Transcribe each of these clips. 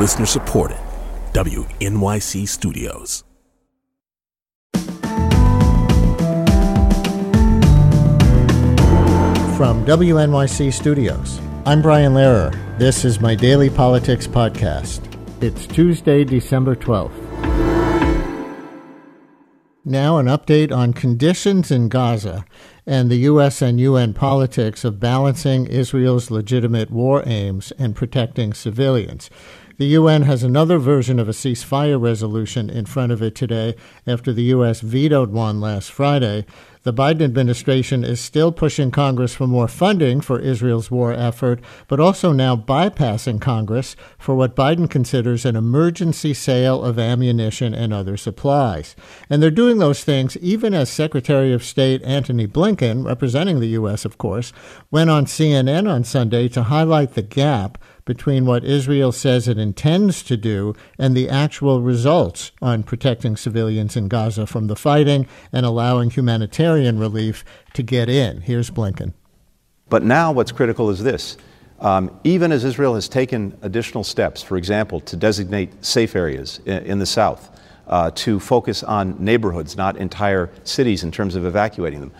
Listener supported. WNYC Studios. From WNYC Studios, I'm Brian Lehrer. This is my daily politics podcast. It's Tuesday, December 12th. Now, an update on conditions in Gaza and the U.S. and UN politics of balancing Israel's legitimate war aims and protecting civilians. The UN has another version of a ceasefire resolution in front of it today after the U.S. vetoed one last Friday. The Biden administration is still pushing Congress for more funding for Israel's war effort, but also now bypassing Congress for what Biden considers an emergency sale of ammunition and other supplies. And they're doing those things even as Secretary of State Antony Blinken, representing the U.S., of course, went on CNN on Sunday to highlight the gap between what Israel says it intends to do and the actual results on protecting civilians in Gaza from the fighting and allowing humanitarian relief to get in. Here's Blinken. But now what's critical is this. Um, even as Israel has taken additional steps, for example, to designate safe areas in, in the south, uh, to focus on neighborhoods, not entire cities, in terms of evacuating them,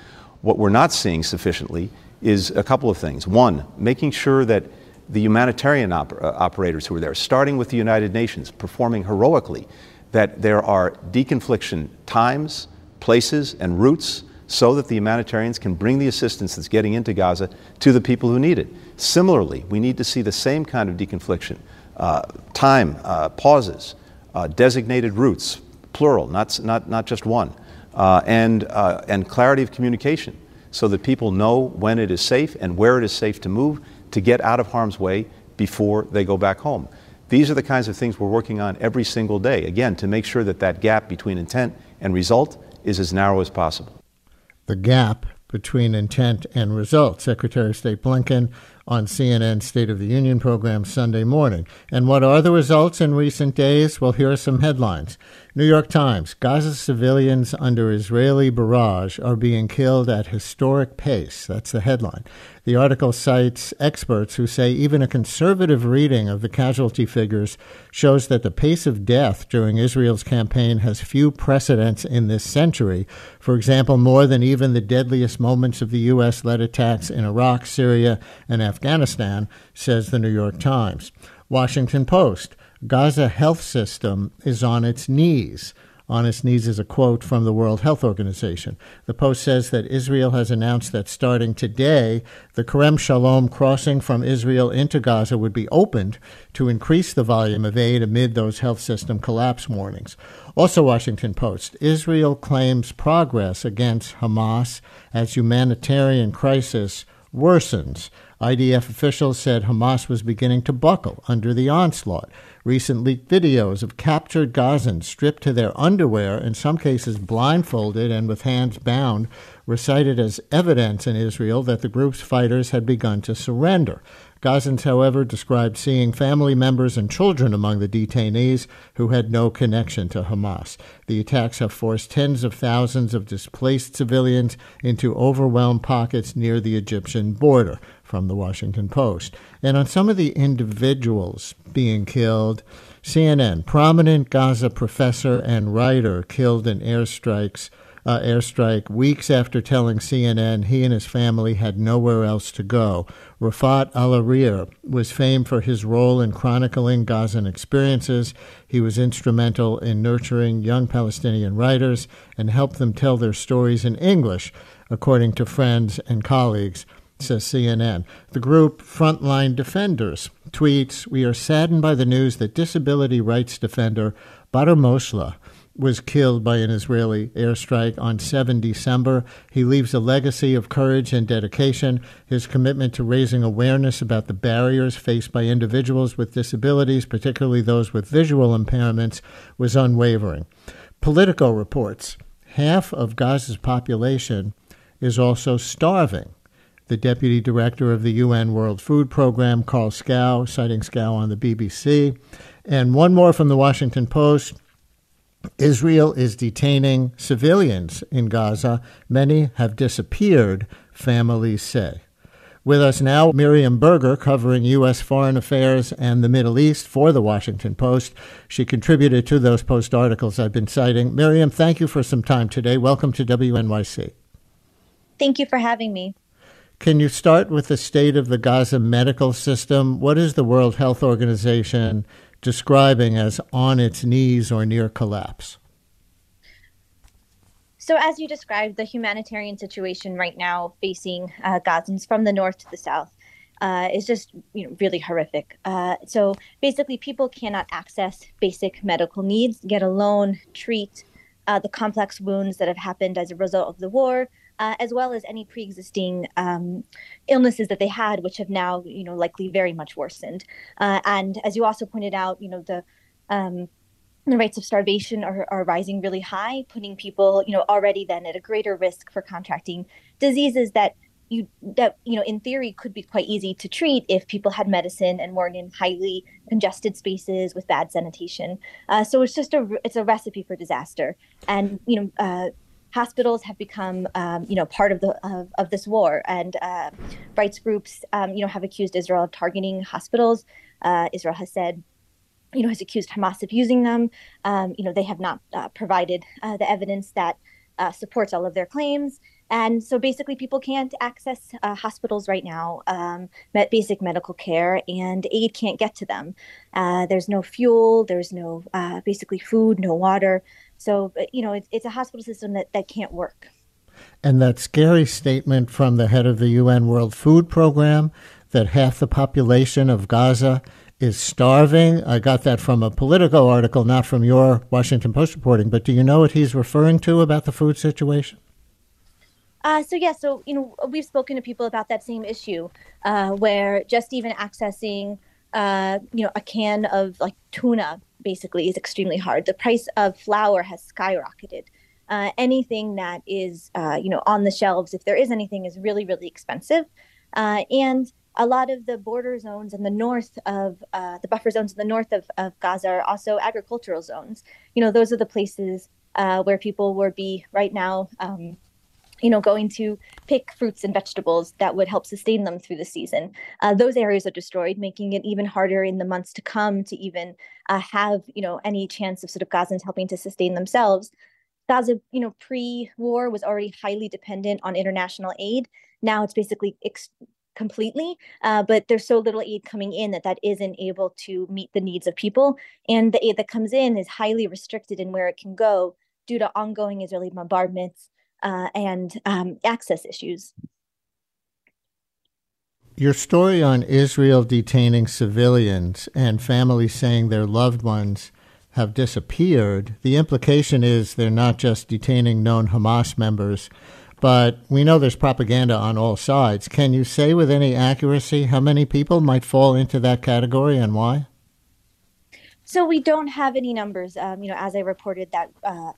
what we're not seeing sufficiently is a couple of things. One, making sure that the humanitarian op- uh, operators who are there, starting with the United Nations, performing heroically, that there are deconfliction times, places, and routes so that the humanitarians can bring the assistance that's getting into Gaza to the people who need it. Similarly, we need to see the same kind of deconfliction uh, time, uh, pauses, uh, designated routes, plural, not, not, not just one, uh, and, uh, and clarity of communication so that people know when it is safe and where it is safe to move to get out of harm's way before they go back home. These are the kinds of things we're working on every single day, again, to make sure that that gap between intent and result is as narrow as possible. The gap between intent and result, Secretary of State Blinken on CNN's State of the Union program Sunday morning. And what are the results in recent days? Well, here are some headlines. New York Times Gaza civilians under Israeli barrage are being killed at historic pace. That's the headline. The article cites experts who say even a conservative reading of the casualty figures shows that the pace of death during Israel's campaign has few precedents in this century. For example, more than even the deadliest moments of the U.S. led attacks in Iraq, Syria, and Afghanistan, says the New York Times. Washington Post Gaza health system is on its knees. On its knees is a quote from the World Health Organization. The Post says that Israel has announced that starting today, the Kerem Shalom crossing from Israel into Gaza would be opened to increase the volume of aid amid those health system collapse warnings. Also, Washington Post Israel claims progress against Hamas as humanitarian crisis worsens. IDF officials said Hamas was beginning to buckle under the onslaught. Recent leaked videos of captured Gazans stripped to their underwear, in some cases blindfolded and with hands bound, were cited as evidence in Israel that the group's fighters had begun to surrender. Gazans, however, described seeing family members and children among the detainees who had no connection to Hamas. The attacks have forced tens of thousands of displaced civilians into overwhelmed pockets near the Egyptian border from the Washington Post. And on some of the individuals being killed, CNN, prominent Gaza professor and writer killed in airstrikes, uh, airstrike weeks after telling CNN he and his family had nowhere else to go. Refaat Alareer was famed for his role in chronicling Gazan experiences. He was instrumental in nurturing young Palestinian writers and helped them tell their stories in English, according to friends and colleagues says CNN. The group Frontline Defenders tweets We are saddened by the news that disability rights defender Badr Moshla was killed by an Israeli airstrike on 7 December. He leaves a legacy of courage and dedication. His commitment to raising awareness about the barriers faced by individuals with disabilities, particularly those with visual impairments, was unwavering. Politico reports half of Gaza's population is also starving the deputy director of the UN World Food Program, Carl Skau, citing Skau on the BBC. And one more from the Washington Post. Israel is detaining civilians in Gaza. Many have disappeared, families say. With us now, Miriam Berger, covering U.S. foreign affairs and the Middle East for the Washington Post. She contributed to those Post articles I've been citing. Miriam, thank you for some time today. Welcome to WNYC. Thank you for having me. Can you start with the state of the Gaza medical system? What is the World Health Organization describing as on its knees or near collapse? So, as you described, the humanitarian situation right now facing uh, Gazans from the north to the south uh, is just you know really horrific. Uh, so basically, people cannot access basic medical needs, get alone, treat uh, the complex wounds that have happened as a result of the war, uh, as well as any pre-existing um, illnesses that they had, which have now you know likely very much worsened. Uh, and as you also pointed out, you know the um, the rates of starvation are, are rising really high, putting people, you know, already then at a greater risk for contracting diseases that you that you know in theory could be quite easy to treat if people had medicine and weren't in highly congested spaces with bad sanitation. Uh, so it's just a it's a recipe for disaster, and you know. Hospitals have become, um, you know, part of the of, of this war, and uh, rights groups, um, you know, have accused Israel of targeting hospitals. Uh, Israel has said you know, has accused Hamas of using them. Um, you know, they have not uh, provided uh, the evidence that uh, supports all of their claims. And so basically, people can't access uh, hospitals right now, um, basic medical care, and aid can't get to them. There's no fuel, there's no basically food, no water. So, you know, it's, it's a hospital system that, that can't work. And that scary statement from the head of the UN World Food Program that half the population of Gaza is starving. I got that from a Politico article, not from your Washington Post reporting. But do you know what he's referring to about the food situation? Uh, so yeah, so you know we've spoken to people about that same issue, uh, where just even accessing, uh, you know, a can of like tuna basically is extremely hard. The price of flour has skyrocketed. Uh, anything that is, uh, you know, on the shelves, if there is anything, is really really expensive, uh, and a lot of the border zones in the north of uh, the buffer zones in the north of, of Gaza are also agricultural zones. You know, those are the places uh, where people would be right now, um, you know, going to pick fruits and vegetables that would help sustain them through the season. Uh, those areas are destroyed, making it even harder in the months to come to even uh, have, you know, any chance of sort of Gazans helping to sustain themselves. Gaza, you know, pre-war was already highly dependent on international aid. Now it's basically ex- completely, uh, but there's so little aid coming in that that isn't able to meet the needs of people. And the aid that comes in is highly restricted in where it can go due to ongoing Israeli bombardments uh, and um, access issues. Your story on Israel detaining civilians and families saying their loved ones have disappeared, the implication is they're not just detaining known Hamas members, but we know there's propaganda on all sides. Can you say with any accuracy how many people might fall into that category and why? So we don't have any numbers. Um, you know, as I reported that uh,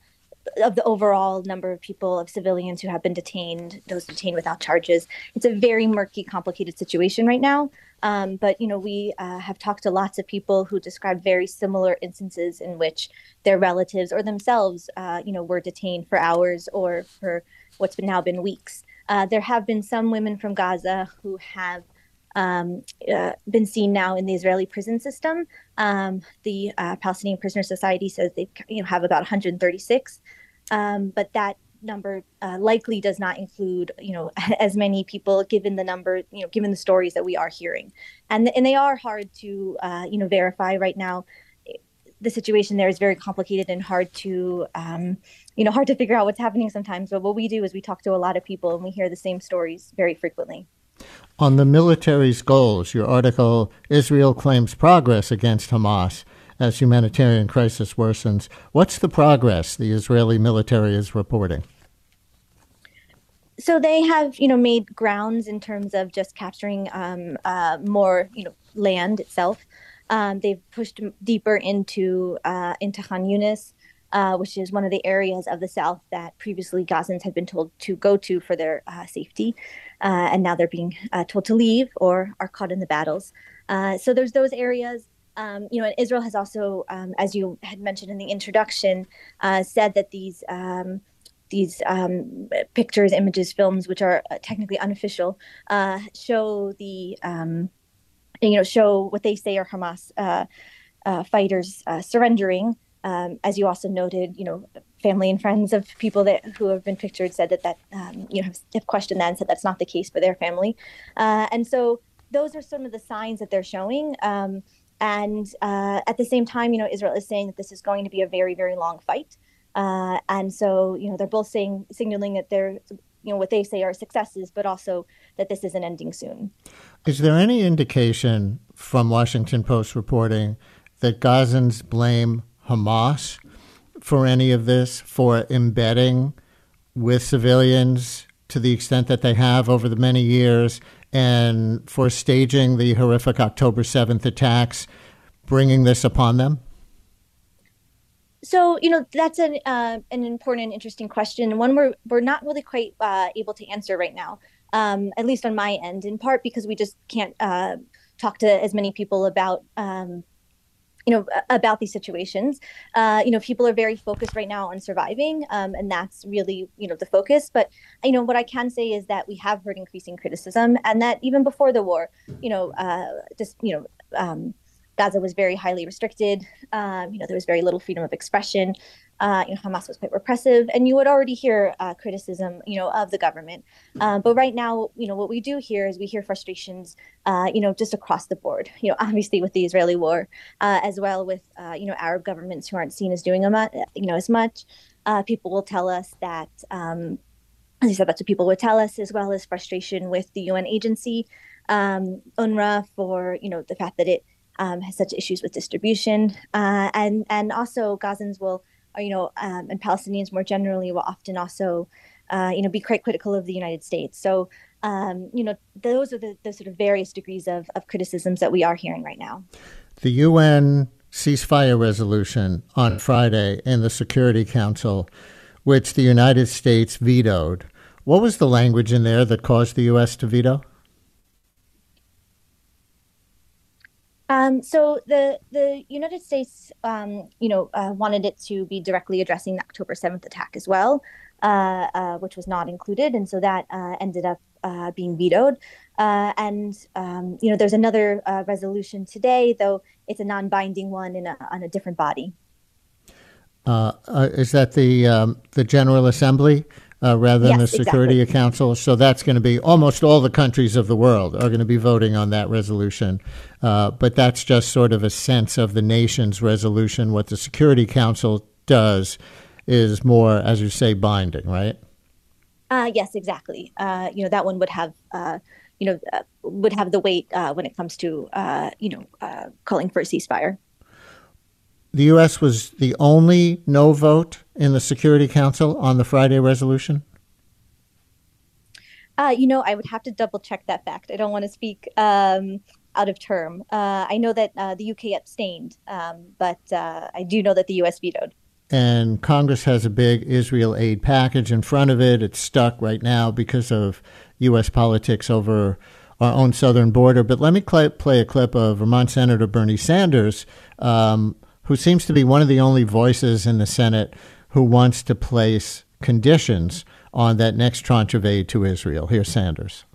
of the overall number of people of civilians who have been detained, those detained without charges. It's a very murky, complicated situation right now. Um, but you know, we uh, have talked to lots of people who describe very similar instances in which their relatives or themselves, uh, you know, were detained for hours or for what's been now been weeks. Uh, there have been some women from Gaza who have um, uh, been seen now in the Israeli prison system. Um, the uh, Palestinian Prisoner Society says they you know, have about 136, um, but that number uh, likely does not include you know as many people given the number you know given the stories that we are hearing, and and they are hard to uh, you know verify right now. The situation there is very complicated and hard to um, you know hard to figure out what's happening sometimes. But what we do is we talk to a lot of people and we hear the same stories very frequently. On the military's goals, your article, Israel claims progress against Hamas as humanitarian crisis worsens. What's the progress the Israeli military is reporting? So they have, you know, made grounds in terms of just capturing um, uh, more, you know, land itself. Um, they've pushed deeper into uh, into Khan Yunis, uh, which is one of the areas of the south that previously Gazans had been told to go to for their uh, safety uh, and now they're being uh, told to leave or are caught in the battles. Uh, so there's those areas. Um, you know, and Israel has also, um, as you had mentioned in the introduction, uh, said that these um, these um, pictures, images, films, which are technically unofficial, uh, show the um, you know show what they say are Hamas uh, uh, fighters surrendering. Um, as you also noted, you know, family and friends of people that who have been pictured said that that um, you know have, questioned that and said that's not the case for their family, and so those are some of the signs that they're showing. Um, and at the same time, you know, Israel is saying that this is going to be a very, very long fight. Uh, and so, you know, they're both saying, signaling that they're, you know, what they say are successes, but also that this isn't ending soon. Is there any indication from Washington Post reporting that Gazans blame Hamas for any of this, for embedding with civilians to the extent that they have over the many years, and for staging the horrific October 7th attacks, bringing this upon them? So you know that's an uh, an important, and interesting question, and one we're we're not really quite uh, able to answer right now, um, at least on my end. In part because we just can't uh, talk to as many people about um, you know about these situations. Uh, you know, people are very focused right now on surviving, um, and that's really you know the focus. But you know what I can say is that we have heard increasing criticism, and that even before the war, you know, uh, just you know. Um, Gaza was very highly restricted. Um, you know, there was very little freedom of expression. Uh, you know, Hamas was quite repressive, and you would already hear uh, criticism, you know, of the government. Uh, but right now, you know, what we do hear is we hear frustrations, uh, you know, just across the board. You know, obviously with the Israeli war, uh, as well with uh, you know Arab governments who aren't seen as doing a you know, as much. people will tell us that. Um, as I said, that's what people would tell us, as well as frustration with the UN agency, um, UNRWA, for you know the fact that it um, has such issues with distribution, uh, and and also Gazans will, uh, you know, um, and Palestinians more generally will often also, uh, you know, be quite critical of the United States. So, um, you know, those are the, the sort of various degrees of, of criticisms that we are hearing right now. The UN ceasefire resolution on Friday in the Security Council, which the United States vetoed. What was the language in there that caused the U.S. to veto? Um, so the the United States, um, you know, uh, wanted it to be directly addressing the October seventh attack as well, uh, uh, which was not included, and so that uh, ended up uh, being vetoed. Uh, and um, you know, there's another resolution today, though it's a non-binding one in a, on a different body. is that the um, the General Assembly? Uh, rather than yes, the Security exactly. Council. So that's going to be almost all the countries of the world are going to be voting on that resolution. Uh, but that's just sort of a sense of the nation's resolution. What the Security Council does is more, as you say, binding, right? Uh, yes, exactly. Uh, you know that one would have. Uh, you know, uh, would have the weight when it comes to, you know, calling for a ceasefire the U.S. was the only no vote in the Security Council on the Friday resolution? Uh, you know, I would have to double check that fact. I don't want to speak um, out of term. Uh, I know that uh, the UK abstained, um, but uh, I do know that the US vetoed. And Congress has a big Israel aid package in front of it. It's stuck right now because of U.S. politics over our own southern border. But let me play, play a clip of Vermont Senator Bernie Sanders. Um, who seems to be one of the only voices in the Senate who wants to place conditions on that next tranche of aid to Israel. Here's Sanders.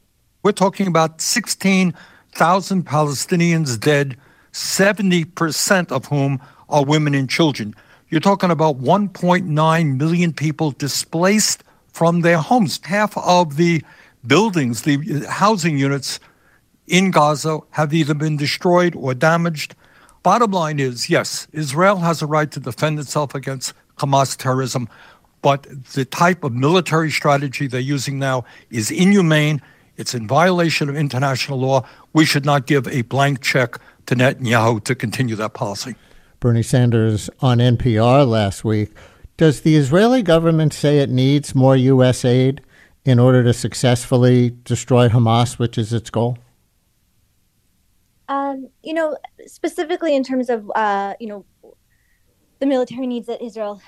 We're talking about 16,000 Palestinians dead, 70% of whom are women and children. You're talking about 1.9 million people displaced from their homes. Half of the buildings, the housing units in Gaza have either been destroyed or damaged. Bottom line is yes, Israel has a right to defend itself against Hamas terrorism, but the type of military strategy they're using now is inhumane. It's in violation of international law. We should not give a blank check to Netanyahu to continue that policy. Bernie Sanders on NPR last week. Does the Israeli government say it needs more U.S. aid in order to successfully destroy Hamas, which is its goal? Um, you know, specifically in terms of uh, you know the military needs that Israel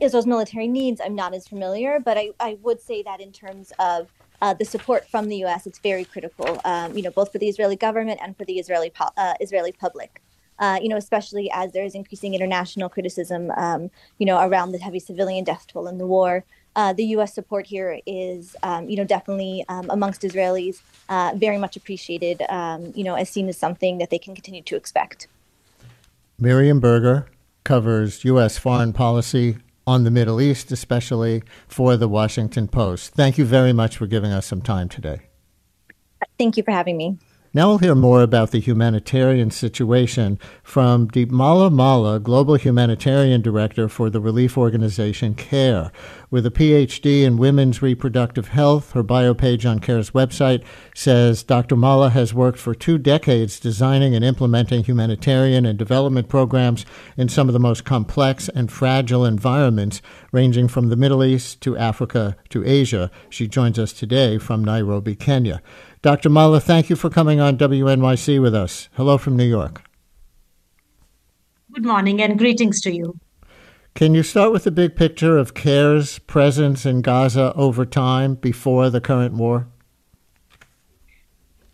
Israel's military needs, I'm not as familiar, but I, I would say that in terms of uh, the support from the U.S., it's very critical. Um, you know, both for the Israeli government and for the Israeli uh, Israeli public. Uh, you know, especially as there is increasing international criticism, um, you know, around the heavy civilian death toll in the war. Uh, the U.S. support here is, um, you know, definitely um, amongst Israelis uh, very much appreciated. Um, you know, as seen as something that they can continue to expect. Miriam Berger covers U.S. foreign policy on the Middle East, especially for the Washington Post. Thank you very much for giving us some time today. Thank you for having me. Now we'll hear more about the humanitarian situation from Deepmala Mahla, Global Humanitarian Director for the relief organization CARE. With a PhD in women's reproductive health, her bio page on CARE's website says Dr. Mahla has worked for two decades designing and implementing humanitarian and development programs in some of the most complex and fragile environments, ranging from the Middle East to Africa to Asia. She joins us today from Nairobi, Kenya. Dr. Mahla, thank you for coming on WNYC with us. Hello from New York. Good morning and greetings to you. Can you start with the big picture of CARE's presence in Gaza over time before the current war?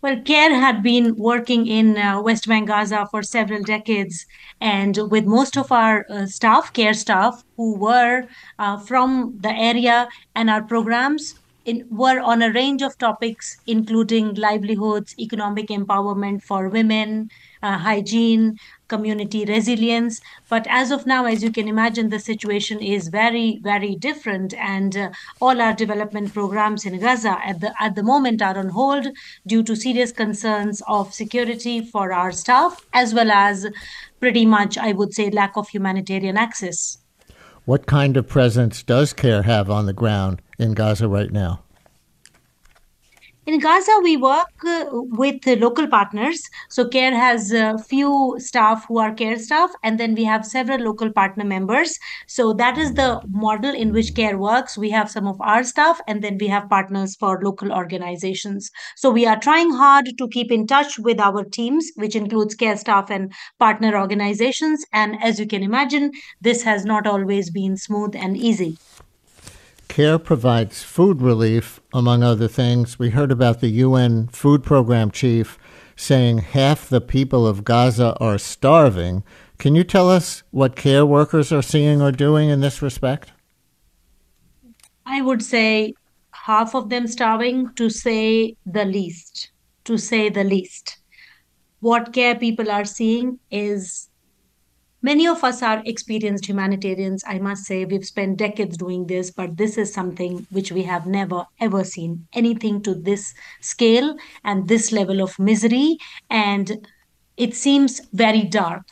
Well, CARE had been working in uh, West Bank, Gaza for several decades, and with most of our uh, staff, CARE staff, who were uh, from the area, and our programs in, were on a range of topics, including livelihoods, economic empowerment for women, uh, hygiene, community resilience. But as of now, as you can imagine, the situation is very, very different, and uh, all our development programs in Gaza at the at the moment are on hold due to serious concerns of security for our staff, as well as pretty much, I would say, lack of humanitarian access. What kind of presence does CARE have on the ground in Gaza right now? In Gaza, we work uh, with local partners. So, CARE has a few staff who are CARE staff, and then we have several local partner members. So, that is the model in which CARE works. We have some of our staff, and then we have partners for local organizations. So, we are trying hard to keep in touch with our teams, which includes CARE staff and partner organizations. And as you can imagine, this has not always been smooth and easy. CARE provides food relief, among other things. We heard about the UN Food Program Chief saying half the people of Gaza are starving. Can you tell us what care workers are seeing or doing in this respect? I would say half of them starving, to say the least. To say the least. What care people are seeing is Many of us are experienced humanitarians. I must say, we've spent decades doing this, but this is something which we have never, ever seen anything to this scale and this level of misery. And it seems very dark.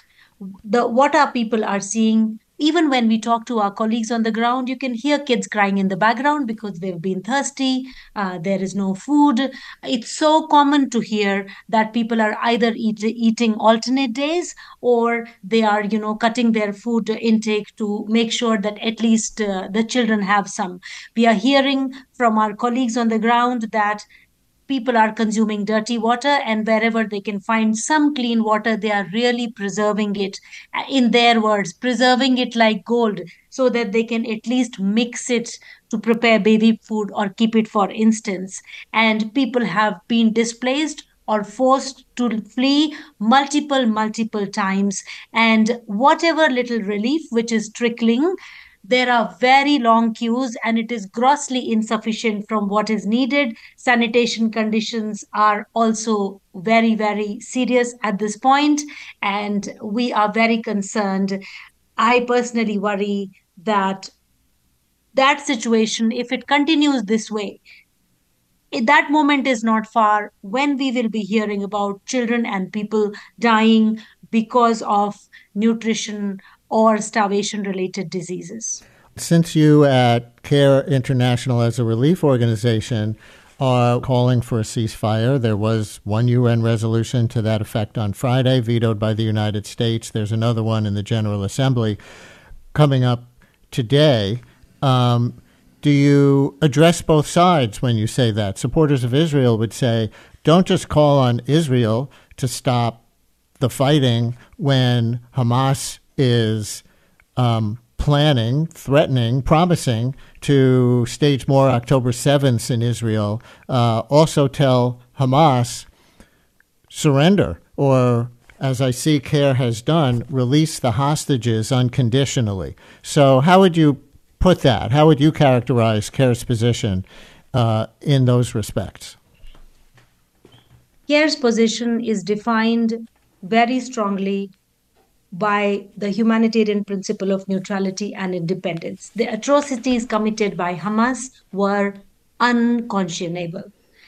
The, what our people are seeing even when we talk to our colleagues on the ground, you can hear kids crying in the background because they've been thirsty, uh, there is no food. It's so common to hear that people are either eat, eating alternate days or they are, you know, cutting their food intake to make sure that at least uh, the children have some. We are hearing from our colleagues on the ground that people are consuming dirty water and wherever they can find some clean water they are really preserving it. In their words preserving it like gold so that they can at least mix it to prepare baby food or keep it for instance. And people have been displaced or forced to flee multiple multiple times. And whatever little relief which is trickling there are very long queues and it is grossly insufficient from what is needed. Sanitation conditions are also very, very serious at this point, and we are very concerned. I personally worry that that situation, if it continues this way, eh, that moment is not far when we will be hearing about children and people dying because of nutrition or starvation related diseases. Since you at CARE International, as a relief organization, are calling for a ceasefire, there was one UN resolution to that effect on Friday, vetoed by the United States. There's another one in the General Assembly coming up today. Um, do you address both sides when you say that? Supporters of Israel would say, don't just call on Israel to stop the fighting when Hamas is um, planning, threatening, promising to stage more October 7th in Israel. Uh, also tell Hamas, surrender, or as I see CARE has done, release the hostages unconditionally. So, how would you put that? How would you characterize CARE's position uh, in those respects? CARE's position is defined very strongly by the humanitarian principle of neutrality and independence. The atrocities committed by Hamas were unconscionable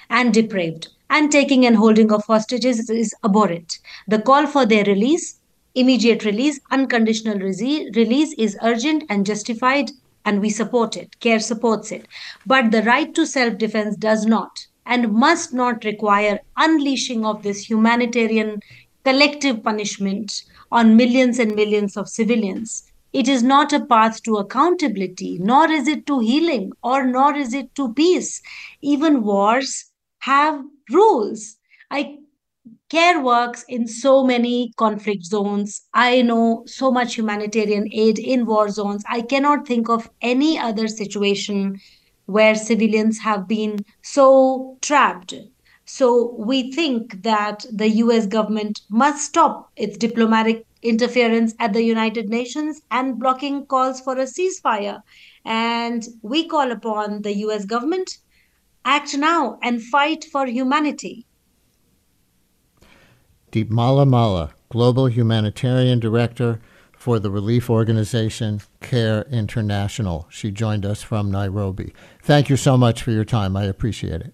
and depraved, and taking and holding of hostages is abhorrent. The call for their release, immediate release, unconditional release is urgent and justified, and we support it. CARE supports it. But the right to self defense does not and must not require unleashing of this humanitarian collective punishment on millions and millions of civilians. It is not a path to accountability, nor is it to healing, or nor is it to peace. Even wars have rules. I care works in so many conflict zones. I know so much humanitarian aid in war zones. I cannot think of any other situation where civilians have been so trapped so we think that the US government must stop its diplomatic interference at the United Nations and blocking calls for a ceasefire. And we call upon the US government act now and fight for humanity. Deepmala Mahla, Global Humanitarian Director for the relief organization CARE International. She joined us from Nairobi. Thank you so much for your time. I appreciate it.